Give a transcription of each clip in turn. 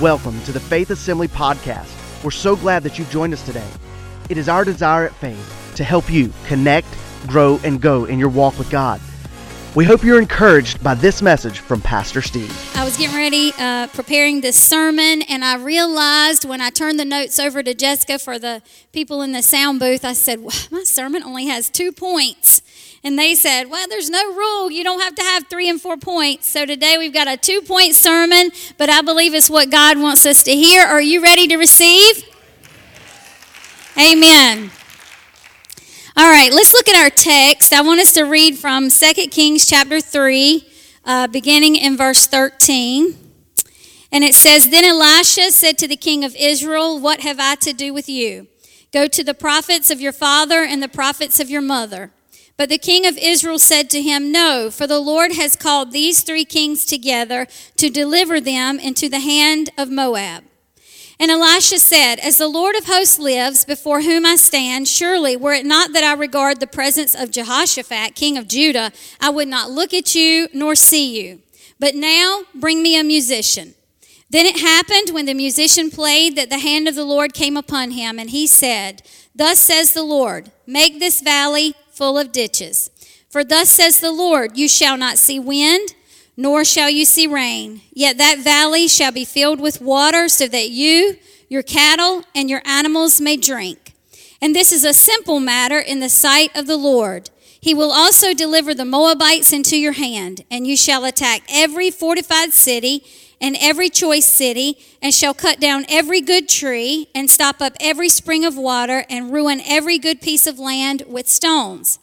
Welcome to the Faith Assembly Podcast. We're so glad that you've joined us today. It is our desire at Faith to help you connect, grow, and go in your walk with God. We hope you're encouraged by this message from Pastor Steve. I was getting ready, uh, preparing this sermon, and I realized when I turned the notes over to Jessica for the people in the sound booth, I said, well, My sermon only has two points. And they said, Well, there's no rule. You don't have to have three and four points. So today we've got a two point sermon, but I believe it's what God wants us to hear. Are you ready to receive? Amen. All right, let's look at our text. I want us to read from 2 Kings chapter 3, uh, beginning in verse 13. And it says, Then Elisha said to the king of Israel, What have I to do with you? Go to the prophets of your father and the prophets of your mother. But the king of Israel said to him, No, for the Lord has called these three kings together to deliver them into the hand of Moab. And Elisha said, As the Lord of hosts lives, before whom I stand, surely were it not that I regard the presence of Jehoshaphat, king of Judah, I would not look at you nor see you. But now bring me a musician. Then it happened when the musician played that the hand of the Lord came upon him, and he said, Thus says the Lord, make this valley full of ditches. For thus says the Lord, you shall not see wind nor shall you see rain. Yet that valley shall be filled with water, so that you, your cattle, and your animals may drink. And this is a simple matter in the sight of the Lord. He will also deliver the Moabites into your hand, and you shall attack every fortified city and every choice city, and shall cut down every good tree, and stop up every spring of water, and ruin every good piece of land with stones.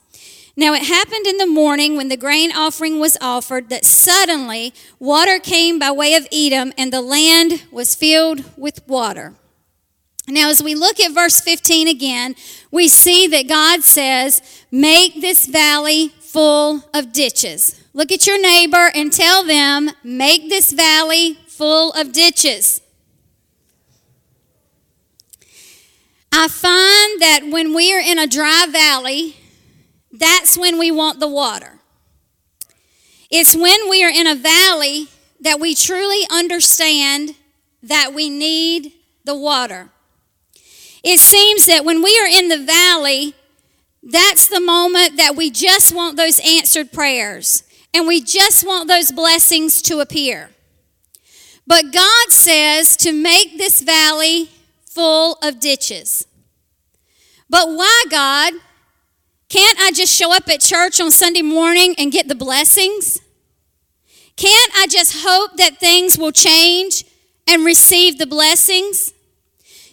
Now it happened in the morning when the grain offering was offered that suddenly water came by way of Edom and the land was filled with water. Now, as we look at verse 15 again, we see that God says, Make this valley full of ditches. Look at your neighbor and tell them, Make this valley full of ditches. I find that when we are in a dry valley, that's when we want the water. It's when we are in a valley that we truly understand that we need the water. It seems that when we are in the valley, that's the moment that we just want those answered prayers and we just want those blessings to appear. But God says to make this valley full of ditches. But why, God? Can't I just show up at church on Sunday morning and get the blessings? Can't I just hope that things will change and receive the blessings?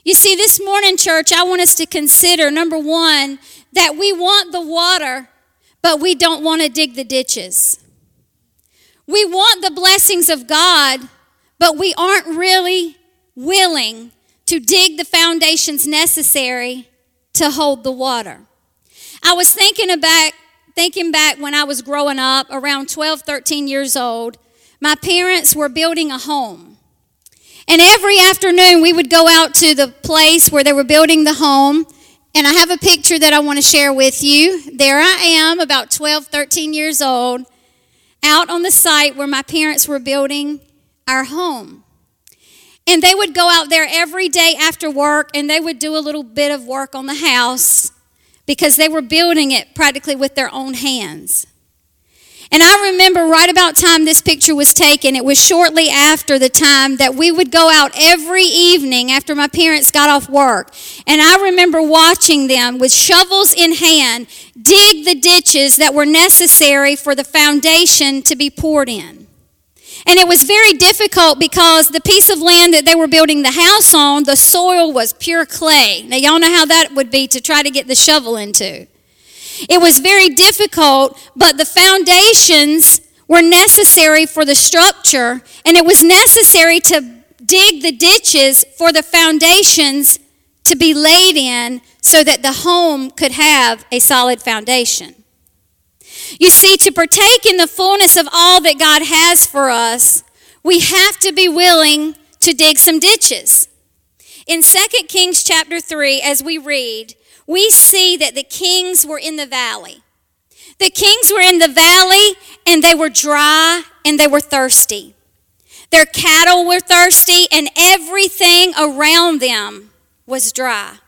You see, this morning, church, I want us to consider number one, that we want the water, but we don't want to dig the ditches. We want the blessings of God, but we aren't really willing to dig the foundations necessary to hold the water. I was thinking about thinking back when I was growing up, around 12, 13 years old. My parents were building a home. And every afternoon we would go out to the place where they were building the home. And I have a picture that I want to share with you. There I am, about 12, 13 years old, out on the site where my parents were building our home. And they would go out there every day after work and they would do a little bit of work on the house because they were building it practically with their own hands. And I remember right about time this picture was taken, it was shortly after the time that we would go out every evening after my parents got off work. And I remember watching them with shovels in hand dig the ditches that were necessary for the foundation to be poured in. And it was very difficult because the piece of land that they were building the house on, the soil was pure clay. Now, y'all know how that would be to try to get the shovel into. It was very difficult, but the foundations were necessary for the structure, and it was necessary to dig the ditches for the foundations to be laid in so that the home could have a solid foundation. You see, to partake in the fullness of all that God has for us, we have to be willing to dig some ditches. In 2 Kings chapter 3, as we read, we see that the kings were in the valley. The kings were in the valley and they were dry and they were thirsty. Their cattle were thirsty, and everything around them was dry.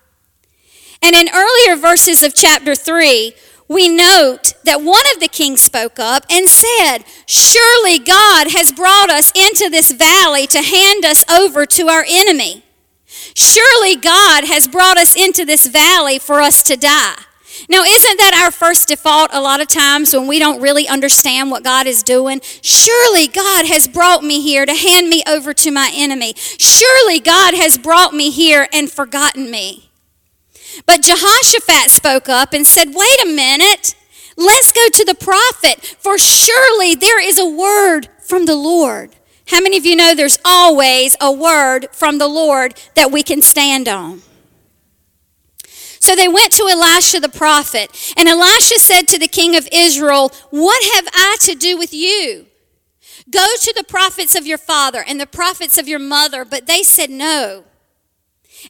And in earlier verses of chapter 3, we note that one of the kings spoke up and said, Surely God has brought us into this valley to hand us over to our enemy. Surely God has brought us into this valley for us to die. Now, isn't that our first default a lot of times when we don't really understand what God is doing? Surely God has brought me here to hand me over to my enemy. Surely God has brought me here and forgotten me. But Jehoshaphat spoke up and said, Wait a minute. Let's go to the prophet, for surely there is a word from the Lord. How many of you know there's always a word from the Lord that we can stand on? So they went to Elisha the prophet, and Elisha said to the king of Israel, What have I to do with you? Go to the prophets of your father and the prophets of your mother. But they said, No.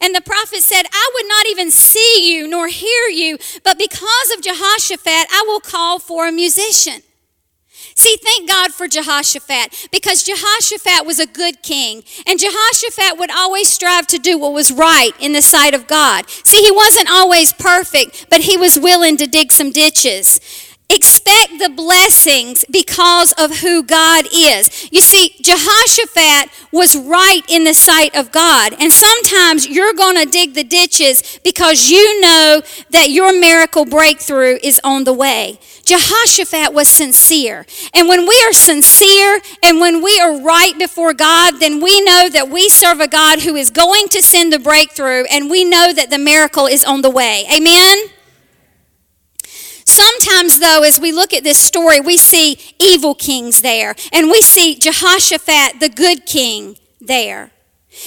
And the prophet said, I would not even see you nor hear you, but because of Jehoshaphat, I will call for a musician. See, thank God for Jehoshaphat because Jehoshaphat was a good king, and Jehoshaphat would always strive to do what was right in the sight of God. See, he wasn't always perfect, but he was willing to dig some ditches. Expect the blessings because of who God is. You see, Jehoshaphat was right in the sight of God. And sometimes you're going to dig the ditches because you know that your miracle breakthrough is on the way. Jehoshaphat was sincere. And when we are sincere and when we are right before God, then we know that we serve a God who is going to send the breakthrough and we know that the miracle is on the way. Amen? Sometimes, though, as we look at this story, we see evil kings there, and we see Jehoshaphat, the good king, there.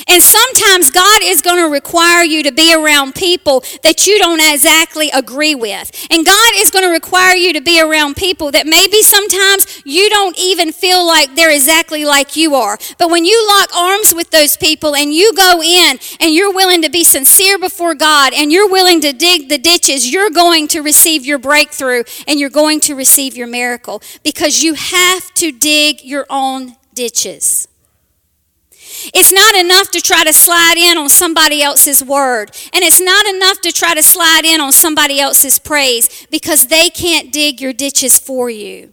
And sometimes God is going to require you to be around people that you don't exactly agree with. And God is going to require you to be around people that maybe sometimes you don't even feel like they're exactly like you are. But when you lock arms with those people and you go in and you're willing to be sincere before God and you're willing to dig the ditches, you're going to receive your breakthrough and you're going to receive your miracle because you have to dig your own ditches. It's not enough to try to slide in on somebody else's word. And it's not enough to try to slide in on somebody else's praise because they can't dig your ditches for you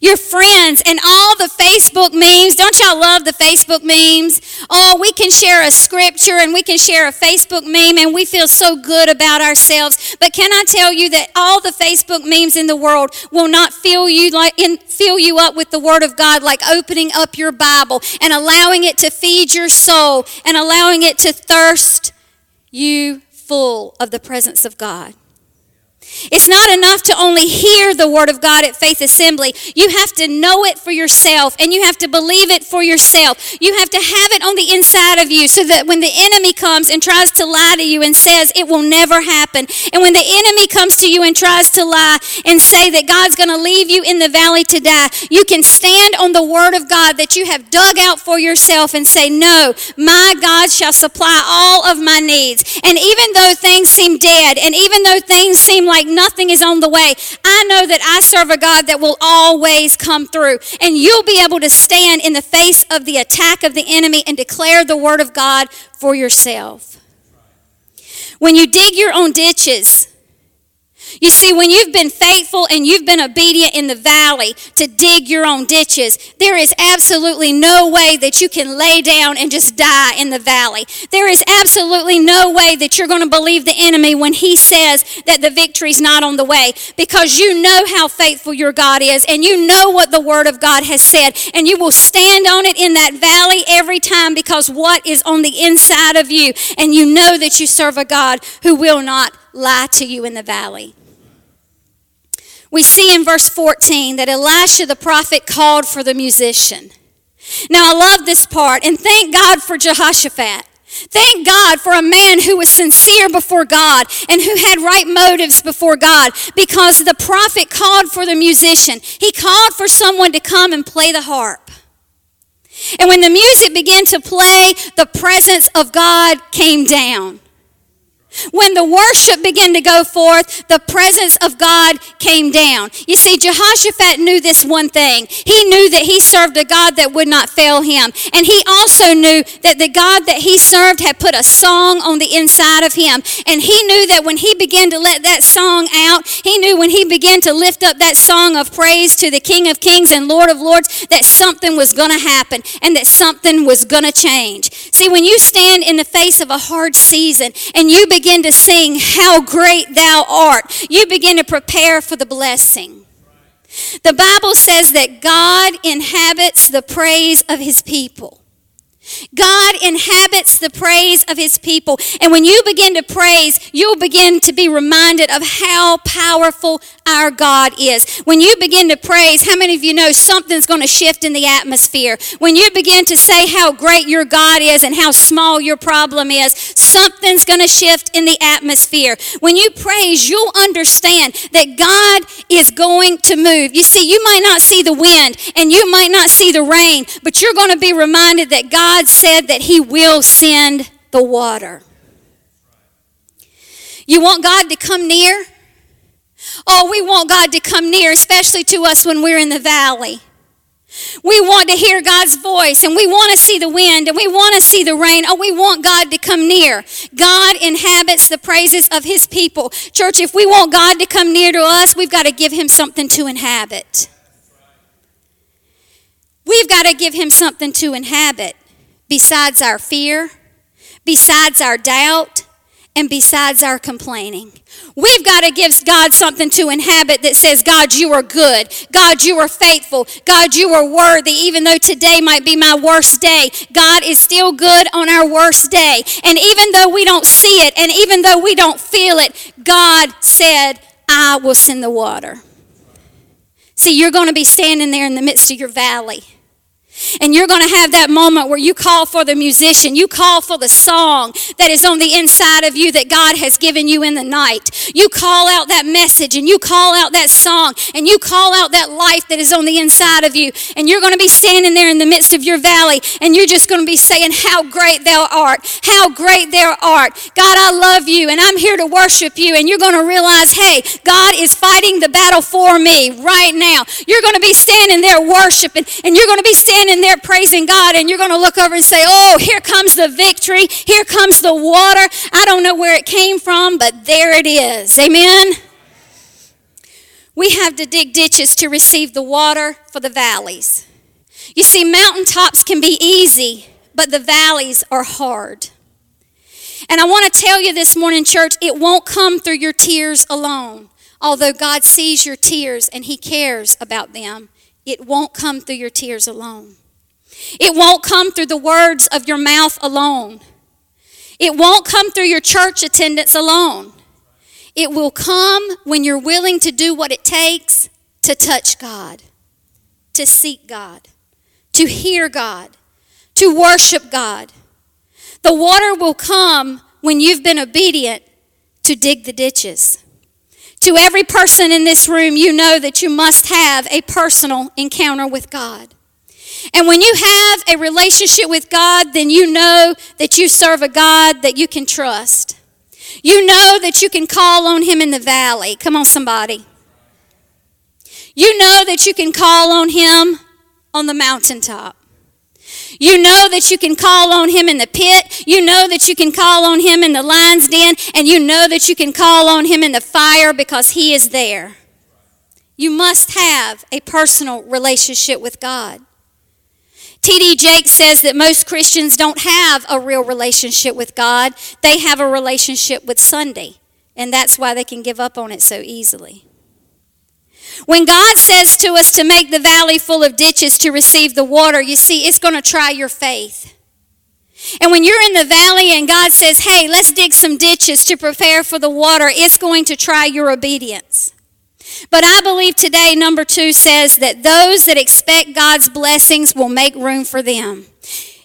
your friends, and all the Facebook memes. Don't y'all love the Facebook memes? Oh, we can share a scripture and we can share a Facebook meme and we feel so good about ourselves. But can I tell you that all the Facebook memes in the world will not fill you like in, fill you up with the word of God like opening up your Bible and allowing it to feed your soul and allowing it to thirst you full of the presence of God. It's not to only hear the Word of God at Faith Assembly. You have to know it for yourself and you have to believe it for yourself. You have to have it on the inside of you so that when the enemy comes and tries to lie to you and says it will never happen, and when the enemy comes to you and tries to lie and say that God's going to leave you in the valley to die, you can stand on the Word of God that you have dug out for yourself and say, No, my God shall supply all of my needs. And even though things seem dead, and even though things seem like nothing is on the way, I know that I serve a God that will always come through. And you'll be able to stand in the face of the attack of the enemy and declare the word of God for yourself. When you dig your own ditches, you see, when you've been faithful and you've been obedient in the valley to dig your own ditches, there is absolutely no way that you can lay down and just die in the valley. There is absolutely no way that you're going to believe the enemy when he says that the victory's not on the way because you know how faithful your God is and you know what the Word of God has said and you will stand on it in that valley every time because what is on the inside of you and you know that you serve a God who will not lie to you in the valley we see in verse 14 that Elisha the prophet called for the musician. Now, I love this part, and thank God for Jehoshaphat. Thank God for a man who was sincere before God and who had right motives before God because the prophet called for the musician. He called for someone to come and play the harp. And when the music began to play, the presence of God came down. When the worship began to go forth, the presence of God came down. You see, Jehoshaphat knew this one thing. He knew that he served a God that would not fail him. And he also knew that the God that he served had put a song on the inside of him. And he knew that when he began to let that song out, he knew when he began to lift up that song of praise to the King of Kings and Lord of Lords, that something was going to happen and that something was going to change. See, when you stand in the face of a hard season and you begin to sing, How Great Thou Art, you begin to prepare for the blessing. The Bible says that God inhabits the praise of his people. God inhabits the praise of his people. And when you begin to praise, you'll begin to be reminded of how powerful our God is. When you begin to praise, how many of you know something's going to shift in the atmosphere? When you begin to say how great your God is and how small your problem is, something's going to shift in the atmosphere. When you praise, you'll understand that God is going to move. You see, you might not see the wind and you might not see the rain, but you're going to be reminded that God said that He will send the water. You want God to come near? Oh, we want God to come near, especially to us when we're in the valley. We want to hear God's voice and we want to see the wind and we want to see the rain. Oh, we want God to come near. God inhabits the praises of his people. Church, if we want God to come near to us, we've got to give him something to inhabit. We've got to give him something to inhabit besides our fear, besides our doubt, and besides our complaining. We've got to give God something to inhabit that says, God, you are good. God, you are faithful. God, you are worthy. Even though today might be my worst day, God is still good on our worst day. And even though we don't see it, and even though we don't feel it, God said, I will send the water. See, you're going to be standing there in the midst of your valley. And you're going to have that moment where you call for the musician, you call for the song that is on the inside of you that God has given you in the night. You call out that message and you call out that song and you call out that life that is on the inside of you. And you're going to be standing there in the midst of your valley and you're just going to be saying, How great thou art! How great thou art! God, I love you and I'm here to worship you. And you're going to realize, Hey, God is fighting the battle for me right now. You're going to be standing there worshiping and you're going to be standing standing there praising God and you're going to look over and say, Oh, here comes the victory. Here comes the water. I don't know where it came from, but there it is. Amen. We have to dig ditches to receive the water for the valleys. You see, mountaintops can be easy, but the valleys are hard. And I want to tell you this morning, church, it won't come through your tears alone. Although God sees your tears and He cares about them, it won't come through your tears alone. It won't come through the words of your mouth alone. It won't come through your church attendance alone. It will come when you're willing to do what it takes to touch God, to seek God, to hear God, to worship God. The water will come when you've been obedient to dig the ditches. To every person in this room, you know that you must have a personal encounter with God. And when you have a relationship with God, then you know that you serve a God that you can trust. You know that you can call on Him in the valley. Come on, somebody. You know that you can call on Him on the mountaintop. You know that you can call on Him in the pit. You know that you can call on Him in the lion's den. And you know that you can call on Him in the fire because He is there. You must have a personal relationship with God. T.D. Jakes says that most Christians don't have a real relationship with God, they have a relationship with Sunday, and that's why they can give up on it so easily. When God says to us to make the valley full of ditches to receive the water, you see, it's going to try your faith. And when you're in the valley and God says, hey, let's dig some ditches to prepare for the water, it's going to try your obedience. But I believe today, number two says that those that expect God's blessings will make room for them.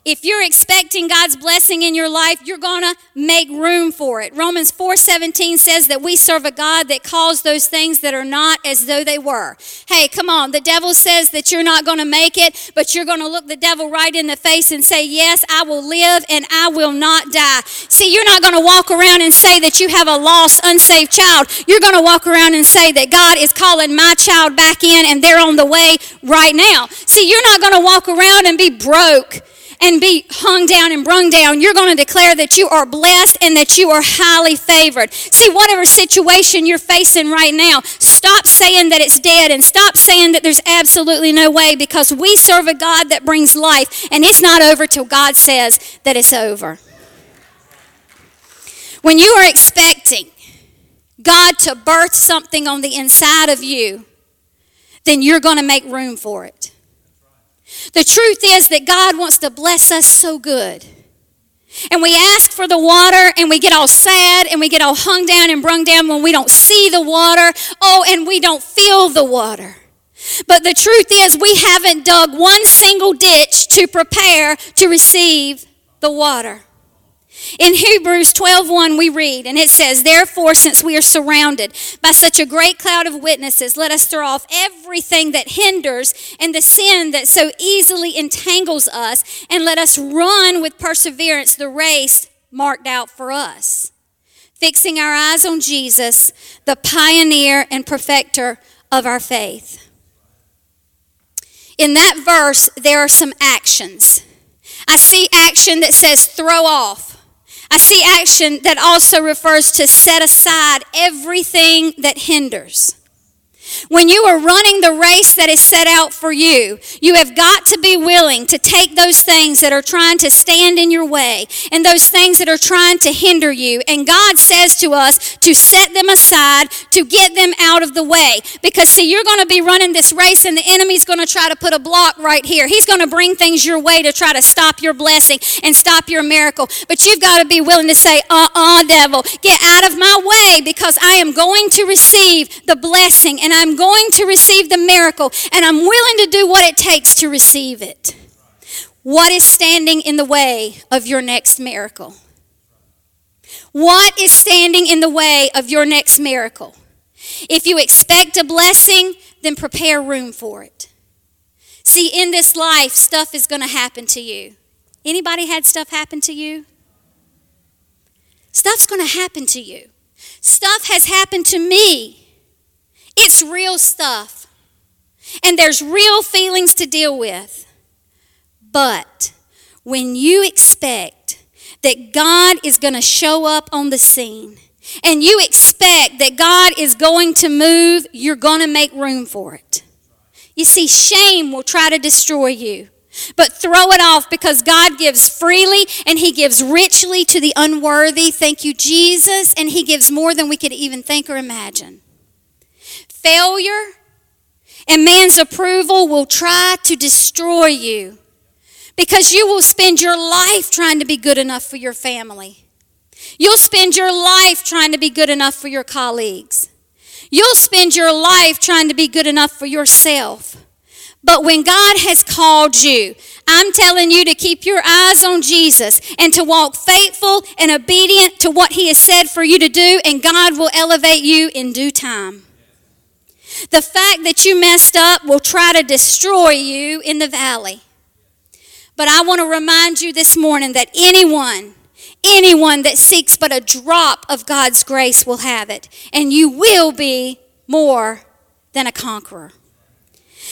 If you're expecting God's blessing in your life, you're going to make room for it. Romans 4:17 says that we serve a God that calls those things that are not as though they were. Hey, come on. The devil says that you're not going to make it, but you're going to look the devil right in the face and say, "Yes, I will live and I will not die." See, you're not going to walk around and say that you have a lost, unsaved child. You're going to walk around and say that God is calling my child back in and they're on the way right now. See, you're not going to walk around and be broke and be hung down and brung down, you're going to declare that you are blessed and that you are highly favored. See, whatever situation you're facing right now, stop saying that it's dead and stop saying that there's absolutely no way because we serve a God that brings life and it's not over till God says that it's over. When you are expecting God to birth something on the inside of you, then you're going to make room for it. The truth is that God wants to bless us so good. And we ask for the water and we get all sad and we get all hung down and brung down when we don't see the water. Oh, and we don't feel the water. But the truth is, we haven't dug one single ditch to prepare to receive the water. In Hebrews 12:1 we read and it says therefore since we are surrounded by such a great cloud of witnesses let us throw off everything that hinders and the sin that so easily entangles us and let us run with perseverance the race marked out for us. Fixing our eyes on Jesus the pioneer and perfecter of our faith. In that verse there are some actions. I see action that says throw off I see action that also refers to set aside everything that hinders. When you are running the race that is set out for you, you have got to be willing to take those things that are trying to stand in your way and those things that are trying to hinder you. And God says to us to set them aside, to get them out of the way. Because, see, you're going to be running this race and the enemy's going to try to put a block right here. He's going to bring things your way to try to stop your blessing and stop your miracle. But you've got to be willing to say, uh uh, devil, get out of my way because I am going to receive the blessing and I'm going to receive the miracle and I'm willing to do what it takes to receive it. What is standing in the way of your next miracle? What is standing in the way of your next miracle? If you expect a blessing, then prepare room for it. See, in this life, stuff is going to happen to you. Anybody had stuff happen to you? Stuff's going to happen to you. Stuff has happened to me. It's real stuff. And there's real feelings to deal with. But when you expect that God is going to show up on the scene and you expect that God is going to move, you're going to make room for it. You see, shame will try to destroy you. But throw it off because God gives freely and He gives richly to the unworthy. Thank you, Jesus. And He gives more than we could even think or imagine failure and man's approval will try to destroy you because you will spend your life trying to be good enough for your family. You'll spend your life trying to be good enough for your colleagues. You'll spend your life trying to be good enough for yourself. But when God has called you, I'm telling you to keep your eyes on Jesus and to walk faithful and obedient to what He has said for you to do, and God will elevate you in due time. The fact that you messed up will try to destroy you in the valley. But I want to remind you this morning that anyone, anyone that seeks but a drop of God's grace will have it, and you will be more than a conqueror.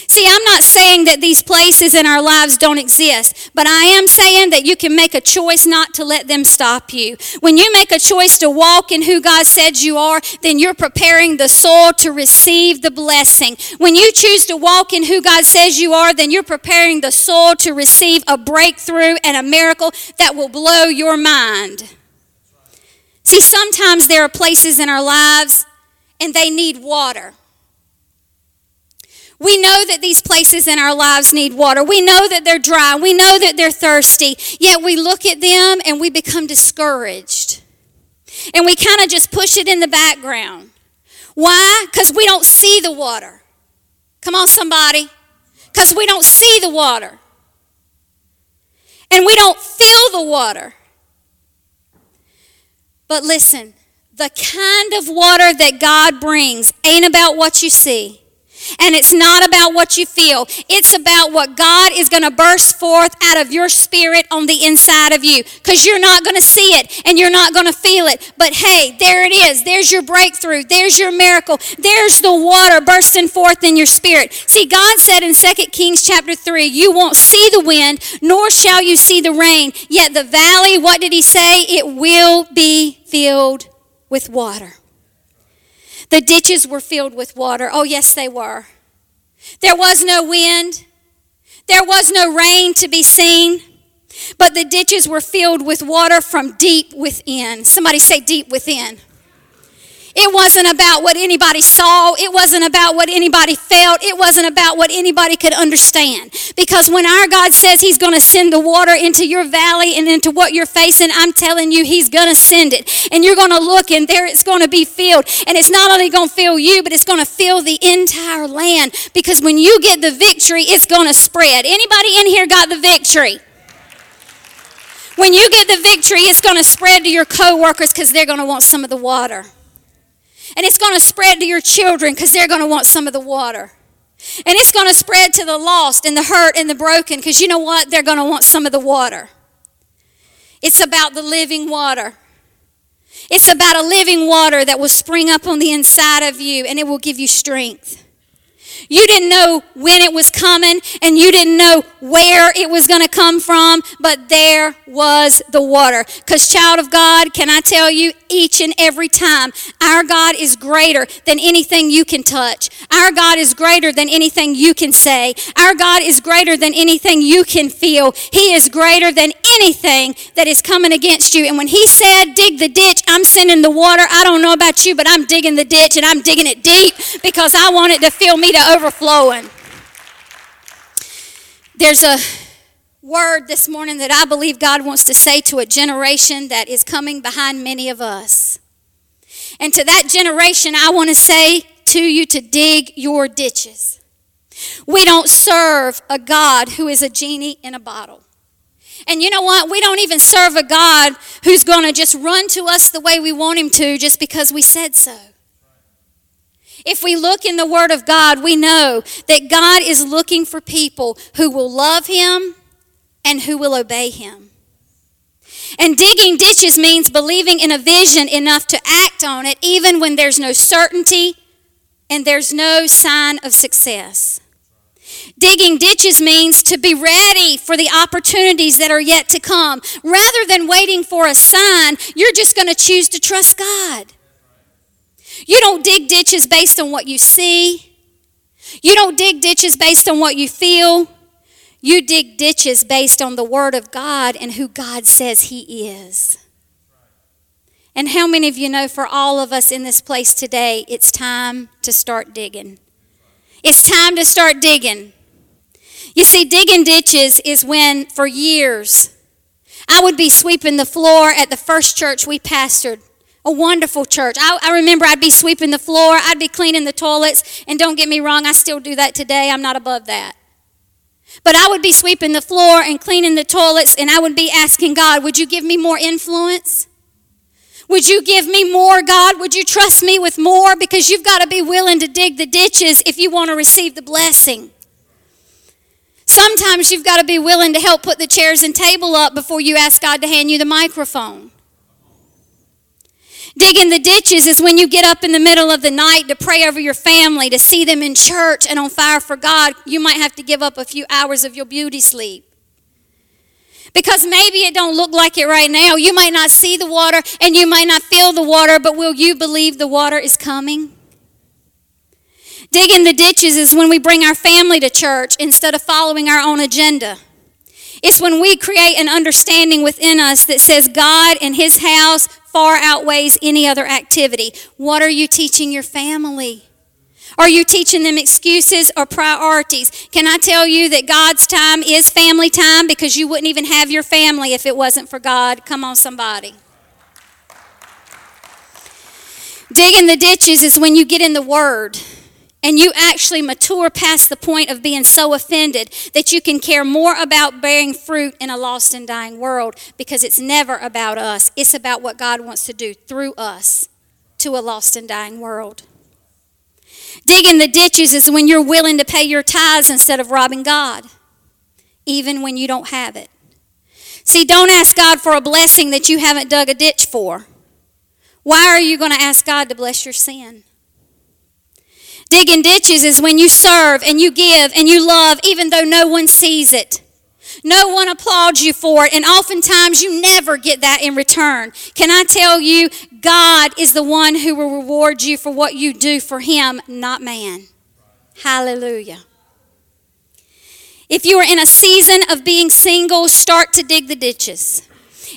See, I'm not saying that these places in our lives don't exist, but I am saying that you can make a choice not to let them stop you. When you make a choice to walk in who God said you are, then you're preparing the soul to receive the blessing. When you choose to walk in who God says you are, then you're preparing the soul to receive a breakthrough and a miracle that will blow your mind. See, sometimes there are places in our lives and they need water. We know that these places in our lives need water. We know that they're dry. We know that they're thirsty. Yet we look at them and we become discouraged. And we kind of just push it in the background. Why? Because we don't see the water. Come on, somebody. Because we don't see the water. and we don't feel the water. But listen, the kind of water that God brings ain't about what you see. And it's not about what you feel. It's about what God is going to burst forth out of your spirit on the inside of you. Because you're not going to see it and you're not going to feel it. But hey, there it is. There's your breakthrough. There's your miracle. There's the water bursting forth in your spirit. See, God said in 2 Kings chapter 3, you won't see the wind, nor shall you see the rain. Yet the valley, what did he say? It will be filled with water. The ditches were filled with water. Oh, yes, they were. There was no wind, there was no rain to be seen, but the ditches were filled with water from deep within. Somebody say, deep within. It wasn't about what anybody saw. It wasn't about what anybody felt. It wasn't about what anybody could understand. Because when our God says He's going to send the water into your valley and into what you're facing, I'm telling you, He's going to send it. And you're going to look, and there it's going to be filled. And it's not only going to fill you, but it's going to fill the entire land. Because when you get the victory, it's going to spread. Anybody in here got the victory? When you get the victory, it's going to spread to your coworkers because they're going to want some of the water. And it's going to spread to your children because they're going to want some of the water. And it's going to spread to the lost and the hurt and the broken because you know what? They're going to want some of the water. It's about the living water. It's about a living water that will spring up on the inside of you and it will give you strength. You didn't know when it was coming and you didn't know where it was going to come from, but there was the water. Because, child of God, can I tell you, each and every time, our God is greater than anything you can touch. Our God is greater than anything you can say. Our God is greater than anything you can feel. He is greater than anything that is coming against you. And when He said, dig the ditch, I'm sending the water. I don't know about you, but I'm digging the ditch and I'm digging it deep because I want it to fill me to overflowing. There's a word this morning that I believe God wants to say to a generation that is coming behind many of us. And to that generation, I want to say to you to dig your ditches. We don't serve a God who is a genie in a bottle. And you know what? We don't even serve a God who's going to just run to us the way we want him to just because we said so. If we look in the Word of God, we know that God is looking for people who will love Him and who will obey Him. And digging ditches means believing in a vision enough to act on it even when there's no certainty and there's no sign of success. Digging ditches means to be ready for the opportunities that are yet to come. Rather than waiting for a sign, you're just going to choose to trust God. You don't dig ditches based on what you see. You don't dig ditches based on what you feel. You dig ditches based on the Word of God and who God says He is. And how many of you know for all of us in this place today, it's time to start digging? It's time to start digging. You see, digging ditches is when, for years, I would be sweeping the floor at the first church we pastored a wonderful church. I, I, remember I'd be sweeping the floor, I'd be cleaning the toilets, and don't get me wrong, I still do that today. I'm not above that. But I would be sweeping the floor and cleaning the toilets, and I would be asking God, Would you give me more influence? Would you give me more, God? Would you trust me with more? Because you've got to be willing to dig the ditches if you want to receive the blessing. Sometimes you've got to be willing to help put the chairs and table up before you ask God to hand you the microphone. Digging the ditches is when you get up in the middle of the night to pray over your family, to see them in church and on fire for God. You might have to give up a few hours of your beauty sleep. Because maybe it don't look like it right now. You might not see the water and you might not feel the water, but will you believe the water is coming? Digging the ditches is when we bring our family to church instead of following our own agenda. It's when we create an understanding within us that says God and His house far outweighs any other activity. What are you teaching your family? Are you teaching them excuses or priorities? Can I tell you that God's time is family time because you wouldn't even have your family if it wasn't for God? Come on, somebody. Digging the ditches is when you get in the Word and you actually mature past the point of being so offended that you can care more about bearing fruit in a lost and dying world because it's never about us. It's about what God wants to do through us to a lost and dying world. Digging the ditches is when you're willing to pay your tithes instead of robbing God, even when you don't have it. See, don't ask God for a blessing that you haven't dug a ditch for. Why are you going to ask God to bless your sin? Digging ditches is when you serve and you give and you love even though no one sees it. No one applauds you for it, and oftentimes you never get that in return. Can I tell you, God is the one who will reward you for what you do for Him, not man. Hallelujah. If you are in a season of being single, start to dig the ditches.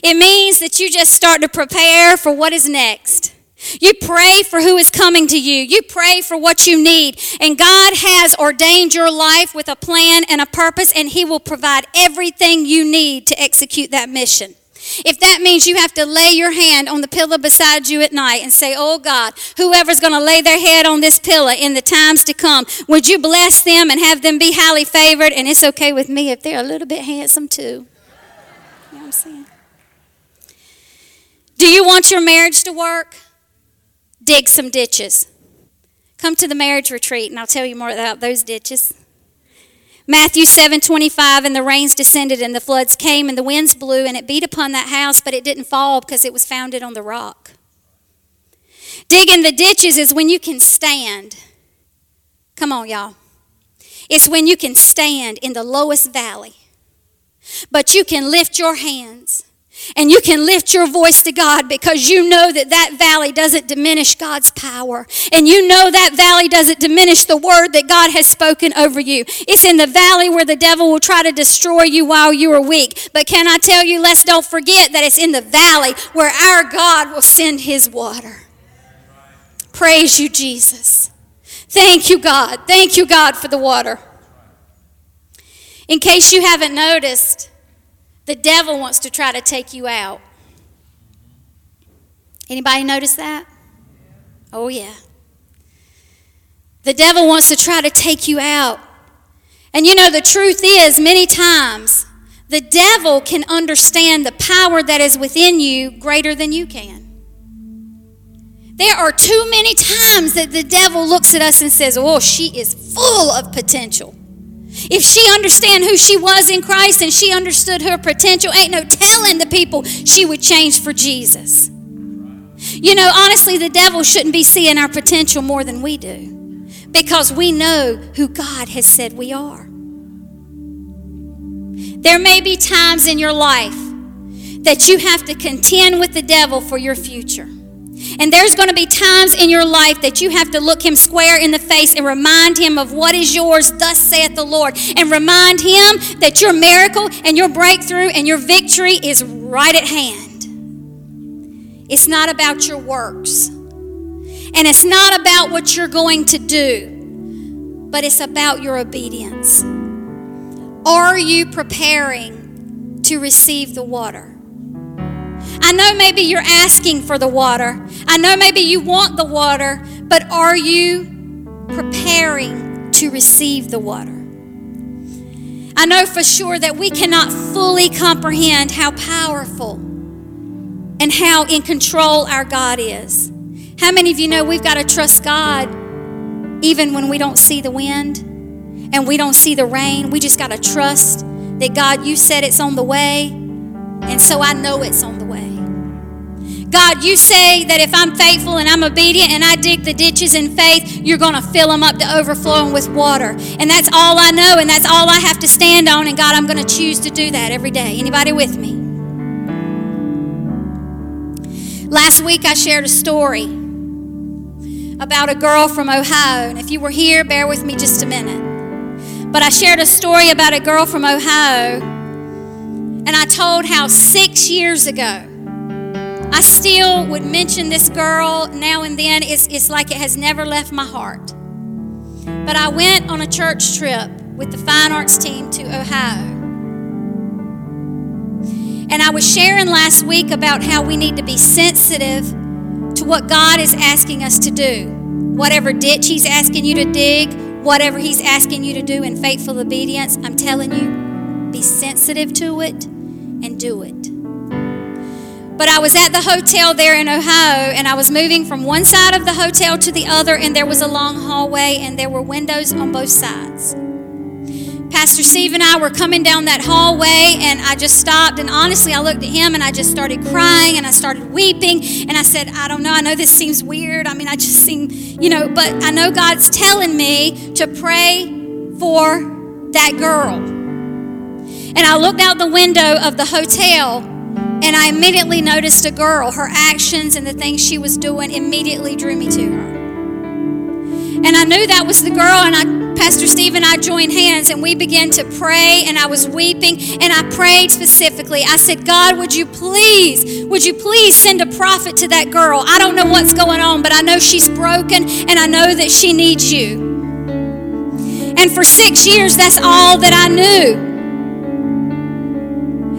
It means that you just start to prepare for what is next. You pray for who is coming to you. You pray for what you need. And God has ordained your life with a plan and a purpose, and He will provide everything you need to execute that mission. If that means you have to lay your hand on the pillow beside you at night and say, Oh God, whoever's going to lay their head on this pillow in the times to come, would you bless them and have them be highly favored? And it's okay with me if they're a little bit handsome too. You know what I'm saying? Do you want your marriage to work? Dig some ditches. Come to the marriage retreat and I'll tell you more about those ditches. Matthew 7 25, and the rains descended, and the floods came, and the winds blew, and it beat upon that house, but it didn't fall because it was founded on the rock. Digging the ditches is when you can stand. Come on, y'all. It's when you can stand in the lowest valley, but you can lift your hands and you can lift your voice to God because you know that that valley doesn't diminish God's power. And you know that valley doesn't diminish the word that God has spoken over you. It's in the valley where the devil will try to destroy you while you are weak. But can I tell you, let's don't forget that it's in the valley where our God will send his water. Praise you, Jesus. Thank you, God. Thank you, God, for the water. In case you haven't noticed, the devil wants to try to take you out. Anybody notice that? Oh yeah. The devil wants to try to take you out. And you know the truth is many times the devil can understand the power that is within you greater than you can. There are too many times that the devil looks at us and says, "Oh, she is full of potential." If she understand who she was in Christ and she understood her potential, ain't no telling the people she would change for Jesus. You know, honestly, the devil shouldn't be seeing our potential more than we do because we know who God has said we are. There may be times in your life that you have to contend with the devil for your future. And there's going to be times in your life that you have to look him square in the face and remind him of what is yours, thus saith the Lord. And remind him that your miracle and your breakthrough and your victory is right at hand. It's not about your works. And it's not about what you're going to do, but it's about your obedience. Are you preparing to receive the water? I know maybe you're asking for the water. I know maybe you want the water, but are you preparing to receive the water? I know for sure that we cannot fully comprehend how powerful and how in control our God is. How many of you know we've got to trust God even when we don't see the wind and we don't see the rain? We just got to trust that God, you said it's on the way, and so I know it's on the way. God, you say that if I'm faithful and I'm obedient and I dig the ditches in faith, you're going to fill them up to overflowing with water. And that's all I know and that's all I have to stand on. And God, I'm going to choose to do that every day. Anybody with me? Last week I shared a story about a girl from Ohio. And if you were here, bear with me just a minute. But I shared a story about a girl from Ohio. And I told how six years ago, I still would mention this girl now and then. It's, it's like it has never left my heart. But I went on a church trip with the fine arts team to Ohio. And I was sharing last week about how we need to be sensitive to what God is asking us to do. whatever ditch He's asking you to dig, whatever He's asking you to do in faithful obedience, I'm telling you, be sensitive to it and do it. But I was at the hotel there in Ohio, and I was moving from one side of the hotel to the other, and there was a long hallway, and there were windows on both sides. Pastor Steve and I were coming down that hallway, and I just stopped. And honestly, I looked at him and I just started crying and I started weeping. And I said, I don't know. I know this seems weird. I mean, I just seem, you know, but I know God's telling me to pray for that girl. And I looked out the window of the hotel and I immediately noticed a girl. Her actions and the things she was doing immediately drew me to her. And I knew that was the girl, and I, Pastor Steve and I joined hands and we began to pray, and I was weeping, and I prayed specifically. I said, God, would you please, would you please send a prophet to that girl? I don't know what's going on, but I know she's broken, and I know that she needs you. And for six years, that's all that I knew.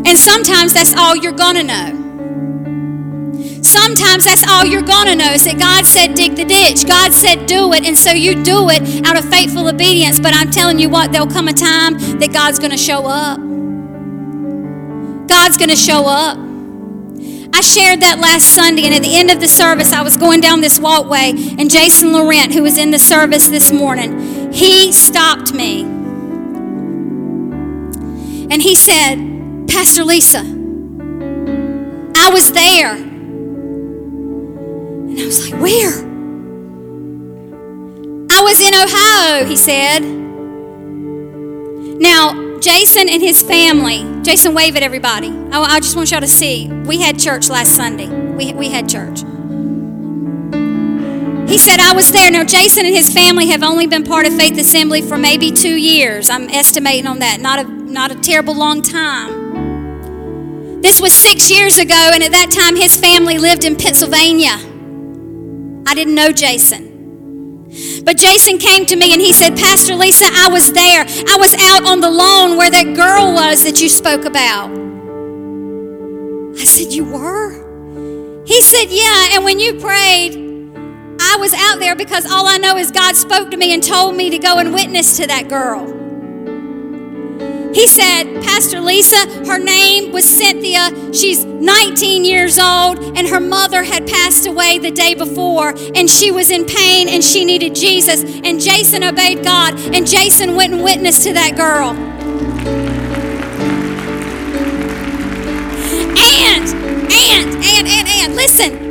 And sometimes that's all you're going to know. Sometimes that's all you're going to know is that God said, dig the ditch. God said, do it. And so you do it out of faithful obedience. But I'm telling you what, there'll come a time that God's going to show up. God's going to show up. I shared that last Sunday, and at the end of the service, I was going down this walkway, and Jason Laurent, who was in the service this morning, he stopped me. And he said, Pastor Lisa, I was there. And I was like, Where? I was in Ohio, he said. Now, Jason and his family, Jason, wave at everybody. I, I just want y'all to see. We had church last Sunday. We, we had church. He said, I was there. Now, Jason and his family have only been part of Faith Assembly for maybe two years. I'm estimating on that. Not a, not a terrible long time. This was six years ago, and at that time, his family lived in Pennsylvania. I didn't know Jason. But Jason came to me and he said, Pastor Lisa, I was there. I was out on the lawn where that girl was that you spoke about. I said, You were? He said, Yeah. And when you prayed, I was out there because all I know is God spoke to me and told me to go and witness to that girl. He said, Pastor Lisa, her name was Cynthia. She's 19 years old, and her mother had passed away the day before, and she was in pain and she needed Jesus. And Jason obeyed God, and Jason went and witnessed to that girl. And, and, and, and, and, listen.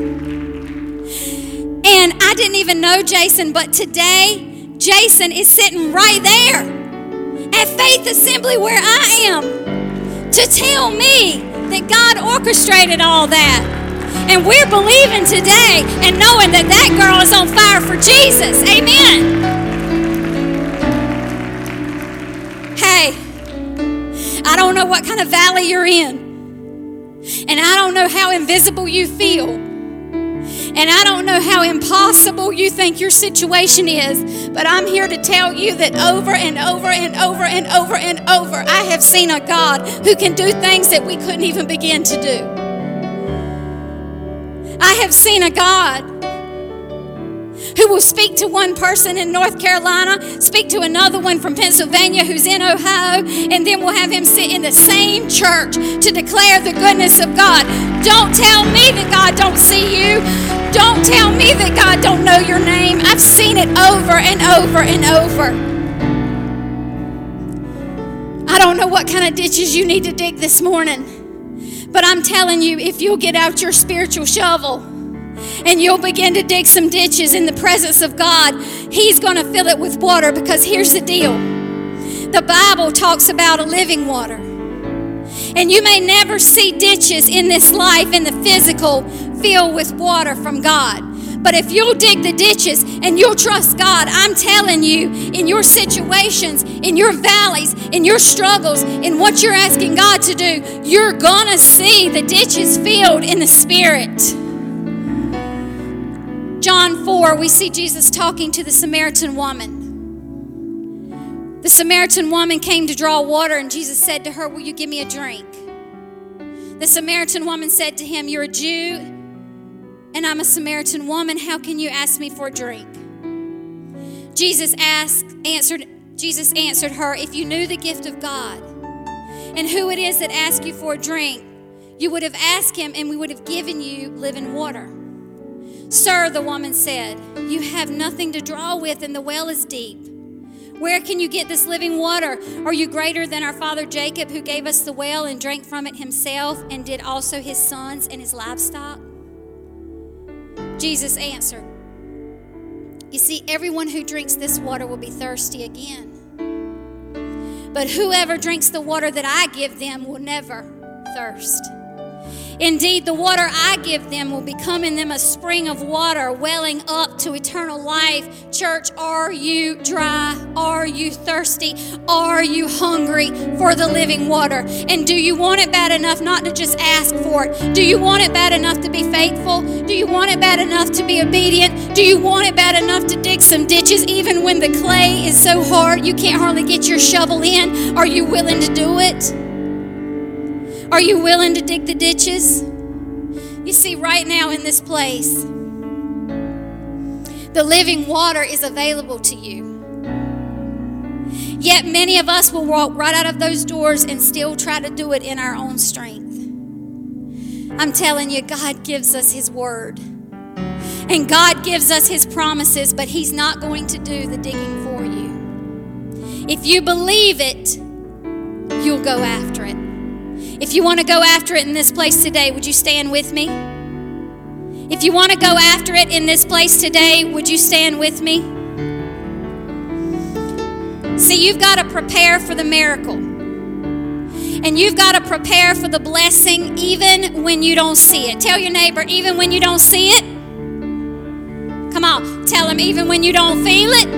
And I didn't even know Jason, but today, Jason is sitting right there at Faith Assembly where I am to tell me that God orchestrated all that. And we're believing today and knowing that that girl is on fire for Jesus. Amen. Hey, I don't know what kind of valley you're in. And I don't know how invisible you feel. And I don't know how impossible you think your situation is, but I'm here to tell you that over and over and over and over and over, I have seen a God who can do things that we couldn't even begin to do. I have seen a God who will speak to one person in North Carolina, speak to another one from Pennsylvania who's in Ohio, and then we'll have him sit in the same church to declare the goodness of God. Don't tell me that God don't see you. Don't tell me that God don't know your name. I've seen it over and over and over. I don't know what kind of ditches you need to dig this morning, but I'm telling you, if you'll get out your spiritual shovel and you'll begin to dig some ditches in the presence of God, He's going to fill it with water because here's the deal the Bible talks about a living water. And you may never see ditches in this life in the physical filled with water from God. But if you'll dig the ditches and you'll trust God, I'm telling you, in your situations, in your valleys, in your struggles, in what you're asking God to do, you're going to see the ditches filled in the Spirit. John 4, we see Jesus talking to the Samaritan woman. The Samaritan woman came to draw water, and Jesus said to her, Will you give me a drink? The Samaritan woman said to him, You're a Jew and I'm a Samaritan woman. How can you ask me for a drink? Jesus asked, answered, Jesus answered her, If you knew the gift of God and who it is that asks you for a drink, you would have asked him, and we would have given you living water. Sir, the woman said, You have nothing to draw with, and the well is deep. Where can you get this living water? Are you greater than our father Jacob, who gave us the well and drank from it himself, and did also his sons and his livestock? Jesus answered, You see, everyone who drinks this water will be thirsty again. But whoever drinks the water that I give them will never thirst. Indeed, the water I give them will become in them a spring of water welling up to eternal life. Church, are you dry? Are you thirsty? Are you hungry for the living water? And do you want it bad enough not to just ask for it? Do you want it bad enough to be faithful? Do you want it bad enough to be obedient? Do you want it bad enough to dig some ditches even when the clay is so hard you can't hardly get your shovel in? Are you willing to do it? Are you willing to dig the ditches? You see, right now in this place, the living water is available to you. Yet many of us will walk right out of those doors and still try to do it in our own strength. I'm telling you, God gives us His word. And God gives us His promises, but He's not going to do the digging for you. If you believe it, you'll go after it. If you want to go after it in this place today, would you stand with me? If you want to go after it in this place today, would you stand with me? See, you've got to prepare for the miracle. And you've got to prepare for the blessing even when you don't see it. Tell your neighbor, even when you don't see it. Come on, tell him, even when you don't feel it.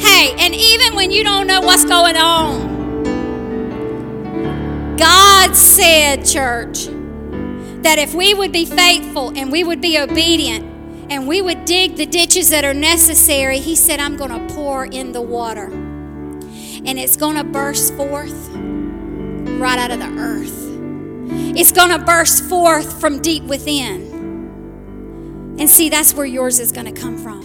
Hey, and even when you don't know what's going on. God said, church, that if we would be faithful and we would be obedient and we would dig the ditches that are necessary, He said, I'm going to pour in the water. And it's going to burst forth right out of the earth. It's going to burst forth from deep within. And see, that's where yours is going to come from.